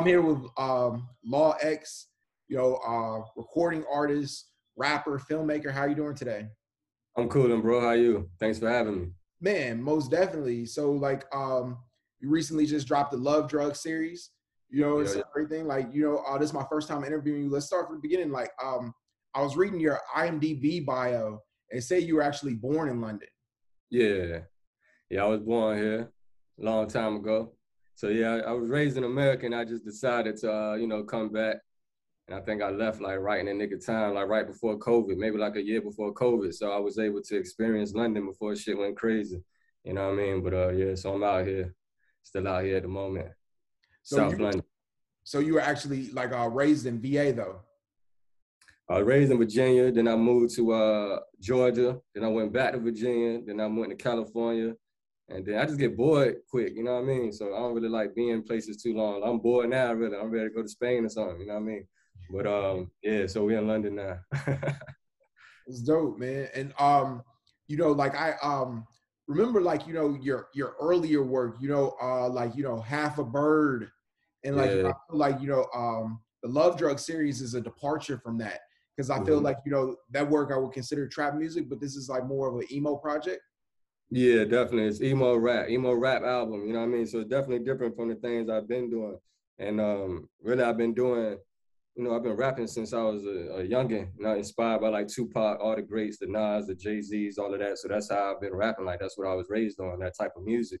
I'm here with um, Law X, you know, uh, recording artist, rapper, filmmaker. How you doing today? I'm cool, bro. How you? Thanks for having me. Man, most definitely. So, like, um, you recently just dropped the Love Drug series. You know, yeah, yeah. everything. Like, you know, uh, this is my first time interviewing you. Let's start from the beginning. Like, um, I was reading your IMDb bio and say you were actually born in London. Yeah, yeah, I was born here a long time ago. So yeah, I was raised in America, and I just decided to, uh, you know, come back. And I think I left like right in the nick of time, like right before COVID, maybe like a year before COVID. So I was able to experience London before shit went crazy. You know what I mean? But uh, yeah, so I'm out here, still out here at the moment, so South you, London. So you were actually like uh, raised in VA though. I was raised in Virginia, then I moved to uh, Georgia, then I went back to Virginia, then I went to California, and then I just get bored quick, you know what I mean? So I don't really like being places too long. I'm bored now, really. I'm ready to go to Spain or something, you know what I mean? But um, yeah, so we're in London now. it's dope, man. And um, you know, like I um remember like, you know, your your earlier work, you know, uh like, you know, half a bird and like yeah. like, you know, um the Love Drug series is a departure from that because I feel mm-hmm. like you know that work I would consider trap music, but this is like more of an emo project. Yeah, definitely. It's emo rap, emo rap album. You know what I mean? So it's definitely different from the things I've been doing. And um, really, I've been doing. You know, I've been rapping since I was a, a youngin. You know, inspired by like Tupac, all the greats, the Nas, the Jay Z's, all of that. So that's how I've been rapping. Like that's what I was raised on, that type of music.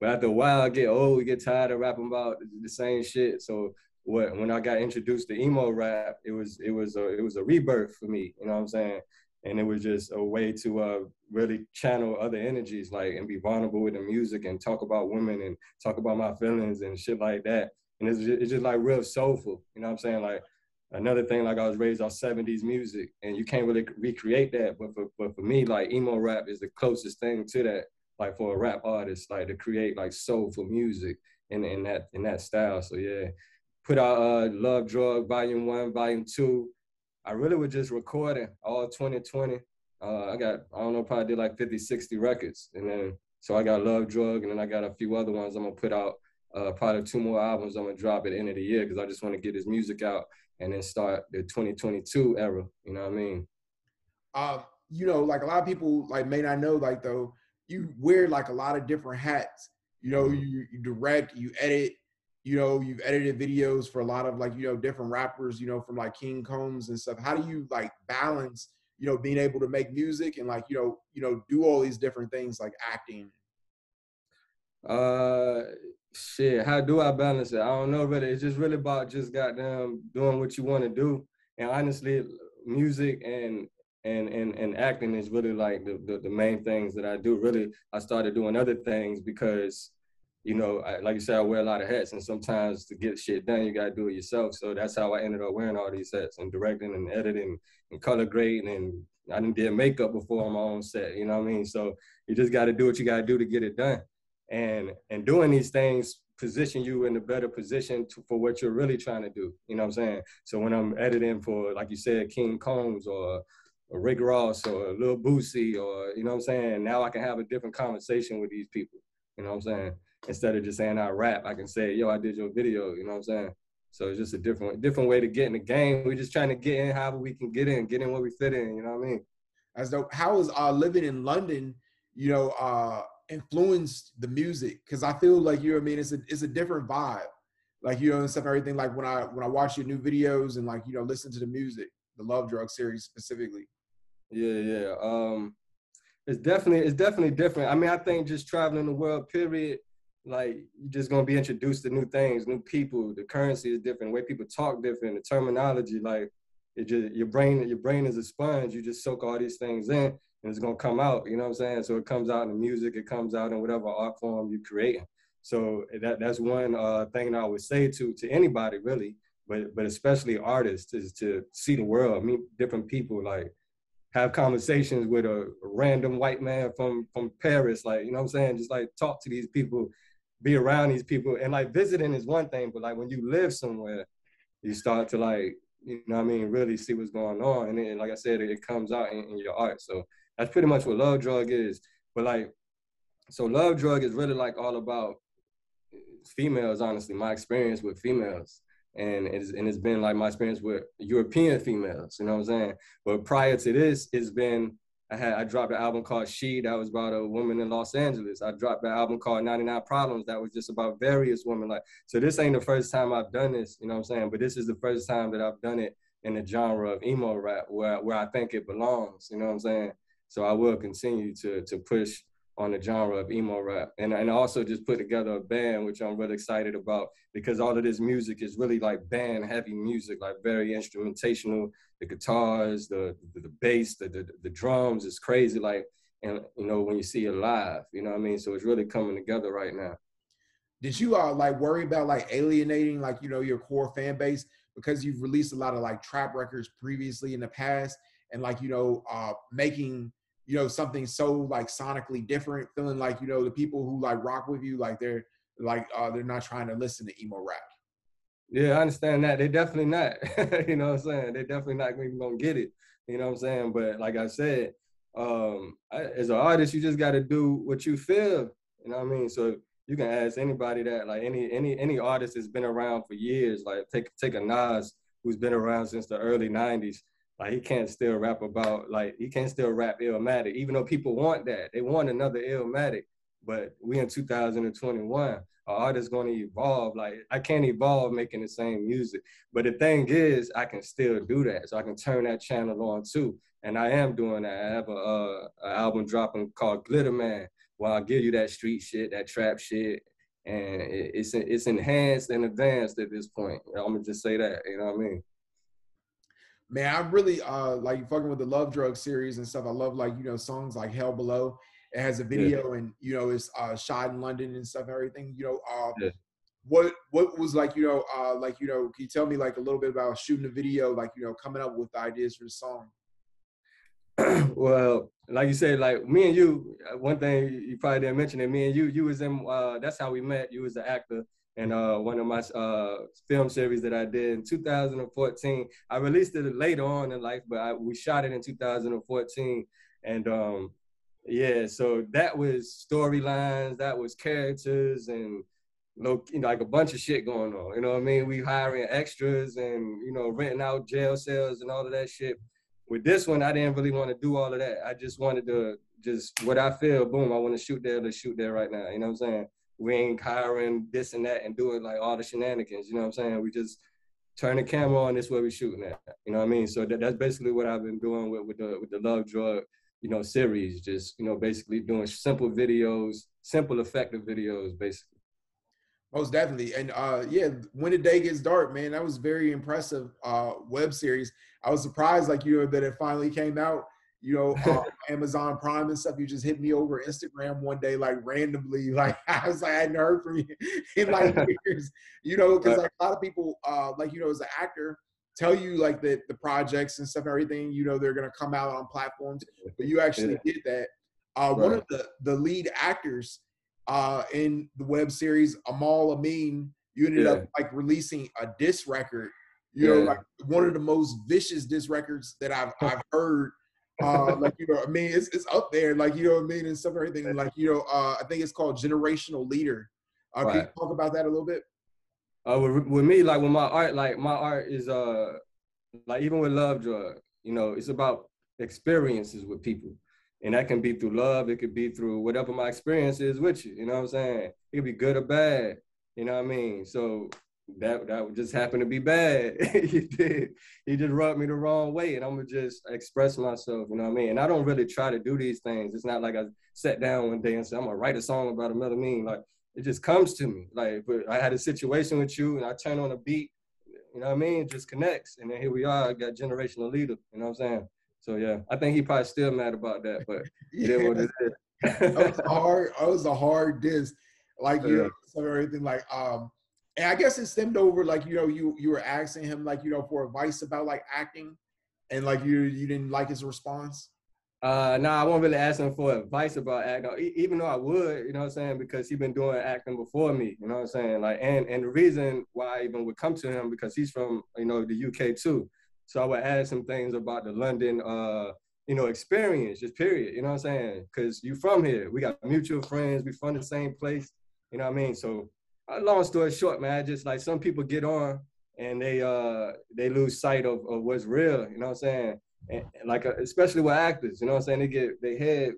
But after a while, I get old, we get tired of rapping about the same shit. So what when I got introduced to emo rap, it was it was a it was a rebirth for me. You know what I'm saying? And it was just a way to uh, really channel other energies, like and be vulnerable with the music and talk about women and talk about my feelings and shit like that. And it's just, it's just like real soulful. You know what I'm saying? Like another thing, like I was raised on 70s music, and you can't really recreate that. But for but for me, like emo rap is the closest thing to that. Like for a rap artist, like to create like soulful music in in that in that style. So yeah, put out uh, Love Drug Volume One, Volume Two. I really was just recording all 2020. Uh, I got, I don't know, probably did like 50, 60 records. And then, so I got Love Drug, and then I got a few other ones I'm gonna put out. Uh, probably two more albums I'm gonna drop at the end of the year because I just want to get this music out and then start the 2022 era. You know what I mean? Uh, you know, like a lot of people like may not know, like though you wear like a lot of different hats. You know, mm-hmm. you, you direct, you edit, you know, you've edited videos for a lot of like, you know, different rappers, you know, from like King Combs and stuff. How do you like balance, you know, being able to make music and like, you know, you know, do all these different things like acting? Uh shit, how do I balance it? I don't know really. It's just really about just goddamn doing what you want to do. And honestly, music and and and and acting is really like the, the, the main things that I do. Really, I started doing other things because you know, I, like you said, I wear a lot of hats, and sometimes to get shit done, you gotta do it yourself. So that's how I ended up wearing all these hats and directing and editing and color grading, and I didn't did makeup before on my own set. You know what I mean? So you just got to do what you got to do to get it done, and and doing these things position you in a better position to, for what you're really trying to do. You know what I'm saying? So when I'm editing for, like you said, King Combs or or Rick Ross or Lil Boosie or you know what I'm saying, now I can have a different conversation with these people. You know what I'm saying? Instead of just saying I rap, I can say, yo, I did your video, you know what I'm saying? So it's just a different different way to get in the game. We're just trying to get in however we can get in, get in where we fit in, you know what I mean? As though how is uh living in London, you know, uh influenced the music? Cause I feel like you know what I mean, it's a it's a different vibe. Like you know and stuff, everything like when I when I watch your new videos and like, you know, listen to the music, the Love Drug series specifically. Yeah, yeah. Um it's definitely it's definitely different. I mean, I think just traveling the world, period, like you're just gonna be introduced to new things, new people. The currency is different, the way people talk different, the terminology. Like it just your brain, your brain is a sponge. You just soak all these things in, and it's gonna come out. You know what I'm saying? So it comes out in the music, it comes out in whatever art form you're creating. So that that's one uh, thing that I would say to to anybody really, but but especially artists is to see the world, meet different people, like have conversations with a random white man from from Paris, like you know what I'm saying, just like talk to these people be around these people and like visiting is one thing, but like when you live somewhere, you start to like, you know I mean, really see what's going on. And then, like I said, it, it comes out in, in, your art. So that's pretty much what Love Drug is. But like, so Love Drug is really like all about females, honestly, my experience with females. And it's, and it's been like my experience with European females, you know what I'm saying? But prior to this, it's been, I had, I dropped an album called She, that was about a woman in Los Angeles. I dropped an album called 99 Problems, that was just about various women. Like, so this ain't the first time I've done this, you know what I'm saying? But this is the first time that I've done it in the genre of emo rap where, where I think it belongs, you know what I'm saying? So I will continue to, to push on the genre of emo rap. And, and also just put together a band, which I'm really excited about because all of this music is really like band heavy music, like very instrumentational. The guitars, the, the, the bass, the, the, the drums is crazy. Like, and you know, when you see it live, you know what I mean? So it's really coming together right now. Did you uh like worry about like alienating like, you know, your core fan base because you've released a lot of like trap records previously in the past and like, you know, uh making you know something so like sonically different feeling like you know the people who like rock with you like they're like uh they're not trying to listen to emo rap. Yeah i understand that. They're definitely not. You know what i'm saying? They're definitely not even gonna get it. You know what i'm saying? But like i said um I, as an artist you just got to do what you feel. You know what i mean? So you can ask anybody that like any any any artist that's been around for years like take take a Nas who's been around since the early 90s like he can't still rap about like he can't still rap Illmatic, even though people want that. They want another Illmatic. But we in 2021, our art is going to evolve. Like I can't evolve making the same music. But the thing is, I can still do that. So I can turn that channel on too. And I am doing that. I have a, uh, album dropping called Glitter Man, where I give you that street shit, that trap shit, and it's it's enhanced and advanced at this point. I'm gonna just say that. You know what I mean? Man, I really uh like fucking with the Love Drug series and stuff. I love like you know songs like Hell Below. It has a video yeah. and you know it's uh shot in London and stuff. And everything you know. Uh, yeah. What what was like you know uh like you know can you tell me like a little bit about shooting a video like you know coming up with ideas for the song? well, like you said, like me and you, uh, one thing you probably didn't mention it. Me and you, you was in. Uh, that's how we met. You was an actor and uh, one of my uh, film series that I did in 2014. I released it later on in life, but I, we shot it in 2014. And um, yeah, so that was storylines, that was characters, and you know, like a bunch of shit going on. You know what I mean? We hiring extras and you know renting out jail cells and all of that shit. With this one, I didn't really want to do all of that. I just wanted to just what I feel. Boom! I want to shoot there. Let's shoot there right now. You know what I'm saying? We ain't hiring this and that and doing like all the shenanigans. You know what I'm saying? We just turn the camera on. This where we shooting at. You know what I mean? So that, that's basically what I've been doing with, with the with the Love Drug, you know, series. Just you know, basically doing simple videos, simple effective videos, basically. Most definitely, and uh, yeah, when the day gets dark, man, that was very impressive uh, web series. I was surprised, like you know, that it finally came out you know, uh, Amazon Prime and stuff. You just hit me over Instagram one day, like randomly. Like I was like, I hadn't heard from you in like years, you know, because like a lot of people, uh, like you know, as an actor, tell you like the the projects and stuff, and everything. You know, they're gonna come out on platforms, but you actually yeah. did that. Uh, right. One of the the lead actors uh, in the web series, Amal Amin, you ended yeah. up like releasing a disc record. You yeah. know, like one of the most vicious disc records that I've I've heard uh, like you know, I mean, it's it's up there, like you know what I mean, and stuff, everything. Like you know, uh, I think it's called generational leader. Uh, right. Can you talk about that a little bit? Uh, with, with me, like with my art, like my art is uh, like even with Love Drug, you know, it's about experiences with people, and that can be through love, it could be through whatever my experience is with you. You know what I'm saying? It could be good or bad. You know what I mean? So that that just happened to be bad. he did. He just rubbed me the wrong way, and I'm gonna just express myself. You know what I mean? And I don't really try to do these things. It's not like I sat down one day and said I'm gonna write a song about Amin. Like it just comes to me. Like but I had a situation with you, and I turn on a beat. You know what I mean? It just connects, and then here we are. I got generational leader. You know what I'm saying? So yeah, I think he probably still mad about that, but yeah. it is what it is. that was hard. That was a hard diss. Like you yeah. know, everything like um and I guess it stemmed over like you know you you were asking him like you know for advice about like acting, and like you you didn't like his response. Uh, no, nah, I won't really ask him for advice about acting, even though I would, you know what I'm saying, because he's been doing acting before me, you know what I'm saying, like, and and the reason why I even would come to him because he's from you know the UK too, so I would ask him things about the London, uh, you know, experience, just period, you know what I'm saying, because you from here, we got mutual friends, we from the same place, you know what I mean, so long story short, man, I just like some people get on and they uh they lose sight of, of what's real. You know what I'm saying? And, like uh, especially with actors, you know what I'm saying? They get their head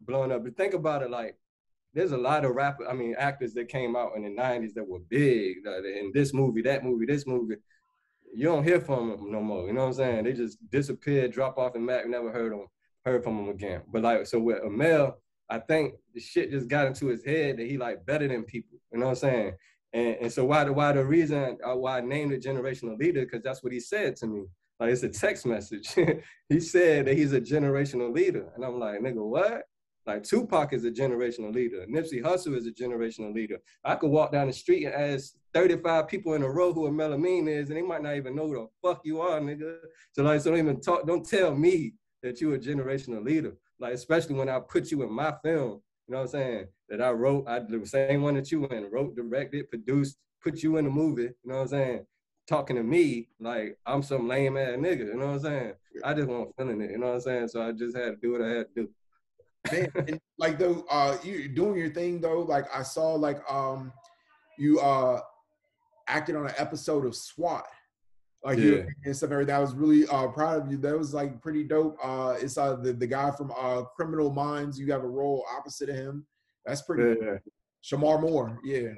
blown up. But think about it, like there's a lot of rappers, I mean, actors that came out in the 90s that were big in this movie, that movie, this movie. You don't hear from them no more. You know what I'm saying? They just disappeared, drop off, and Mac never heard them, heard from them again. But like, so with Amal, I think the shit just got into his head that he like better than people. You know what I'm saying? And, and so why the why the reason uh, why I named it generational leader because that's what he said to me. Like it's a text message. he said that he's a generational leader, and I'm like, nigga, what? Like Tupac is a generational leader. Nipsey Hussle is a generational leader. I could walk down the street and ask 35 people in a row who Amal Amin is, and they might not even know who the fuck you are, nigga. So like, so don't even talk. Don't tell me that you're a generational leader. Like, especially when I put you in my film. You know what I'm saying? That I wrote, I the same one that you in, wrote, directed, produced, put you in the movie. You know what I'm saying? Talking to me like I'm some lame ass nigga. You know what I'm saying? I just want feeling it. You know what I'm saying? So I just had to do what I had to do man, and like though, uh, you doing your thing though. Like I saw, like um, you uh acted on an episode of SWAT. Like yeah. you and stuff, everything. I was really uh, proud of you. That was like pretty dope. Uh, it's uh the, the guy from uh Criminal Minds. You have a role opposite of him. That's pretty. Yeah. Shemar Moore. Yeah.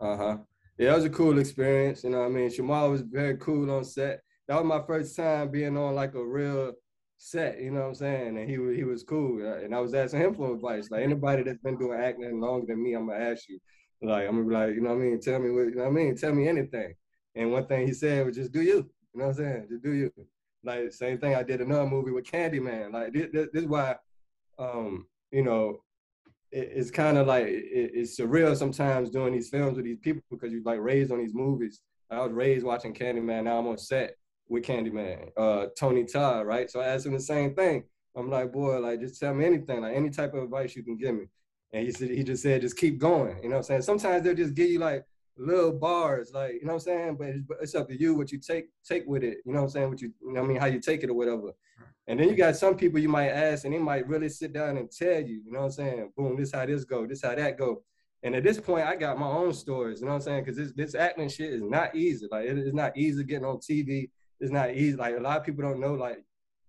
Uh huh. Yeah, it was a cool experience. You know what I mean? Shemar was very cool on set. That was my first time being on like a real set, you know what I'm saying? And he was he was cool. And I was asking him for advice. Like anybody that's been doing acting longer than me, I'm gonna ask you. Like I'm gonna be like, you know what I mean? Tell me what you know what I mean? Tell me anything. And one thing he said was just do you. You know what I'm saying? Just do you. Like same thing I did another movie with Candyman. Like this, this, this is why um, you know, it, it's kind of like it, it's surreal sometimes doing these films with these people because you like raised on these movies. I was raised watching Candyman. Now I'm on set with Candyman, uh, Tony Todd, right? So I asked him the same thing. I'm like, boy, like just tell me anything, like any type of advice you can give me. And he said, he just said, just keep going. You know what I'm saying? Sometimes they'll just give you like little bars, like, you know what I'm saying? But it's, it's up to you what you take take with it. You know what I'm saying? What you, you know what I mean? How you take it or whatever. And then you got some people you might ask and they might really sit down and tell you, you know what I'm saying? Boom, this how this go, this how that go. And at this point, I got my own stories, you know what I'm saying? Because this, this acting shit is not easy. Like, it is not easy getting on TV it's not easy. Like a lot of people don't know, like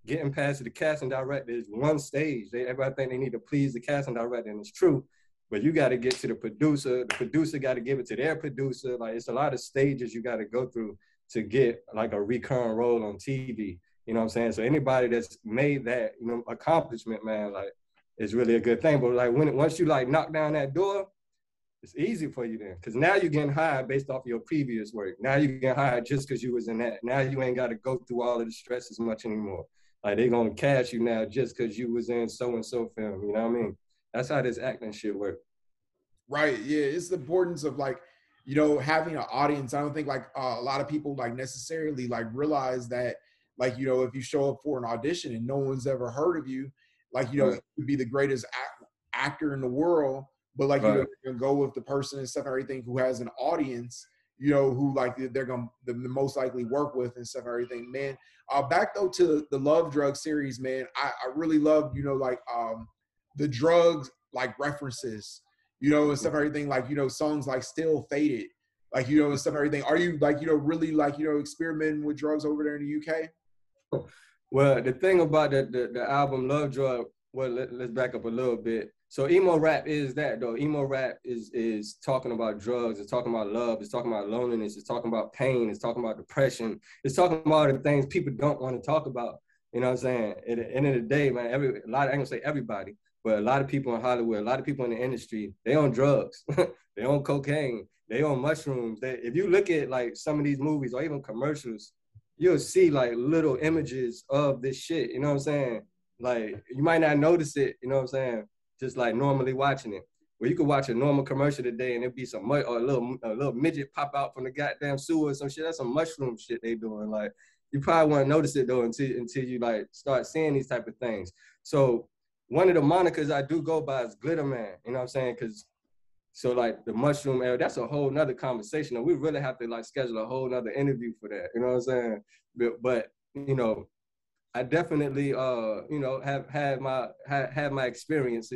getting past the casting director is one stage. They everybody think they need to please the casting director, and it's true. But you got to get to the producer. The producer got to give it to their producer. Like it's a lot of stages you got to go through to get like a recurring role on TV. You know what I'm saying? So anybody that's made that, you know, accomplishment, man, like, is really a good thing. But like when once you like knock down that door, it's easy for you then because now you're getting hired based off your previous work now you get hired just because you was in that now you ain't got to go through all of the stress as much anymore like they're gonna cash you now just because you was in so and so film you know what i mean that's how this acting shit work right yeah it's the importance of like you know having an audience i don't think like uh, a lot of people like necessarily like realize that like you know if you show up for an audition and no one's ever heard of you like you know right. you be the greatest act- actor in the world but like right. you know, go with the person and stuff and everything who has an audience, you know, who like they're gonna the, the most likely work with and stuff and everything. Man, uh, back though to the Love Drug series, man, I, I really love you know like um the drugs like references, you know, and stuff everything like you know songs like Still Faded, like you know and stuff everything. Are you like you know really like you know experimenting with drugs over there in the UK? Well, the thing about the the, the album Love Drug, well, let, let's back up a little bit so emo rap is that though. Emo rap is is talking about drugs. It's talking about love. It's talking about loneliness. It's talking about pain. It's talking about depression. It's talking about the things people don't want to talk about. You know what I'm saying? At the end of the day, man, every a lot. Of, I ain't gonna say everybody, but a lot of people in Hollywood, a lot of people in the industry, they on drugs. they on cocaine. They on mushrooms. They, if you look at like some of these movies or even commercials, you'll see like little images of this shit. You know what I'm saying? Like you might not notice it. You know what I'm saying? just like normally watching it. Where you could watch a normal commercial today and it'd be some or a little a little midget pop out from the goddamn sewer or some shit. That's some mushroom shit they doing. Like you probably won't notice it though until until you like start seeing these type of things. So one of the monikers I do go by is Glitter Man. You know what I'm saying? Because so like the mushroom era, that's a whole nother conversation. And we really have to like schedule a whole nother interview for that. You know what I'm saying? But, but you know, I definitely uh, you know, have had my have, have my experiences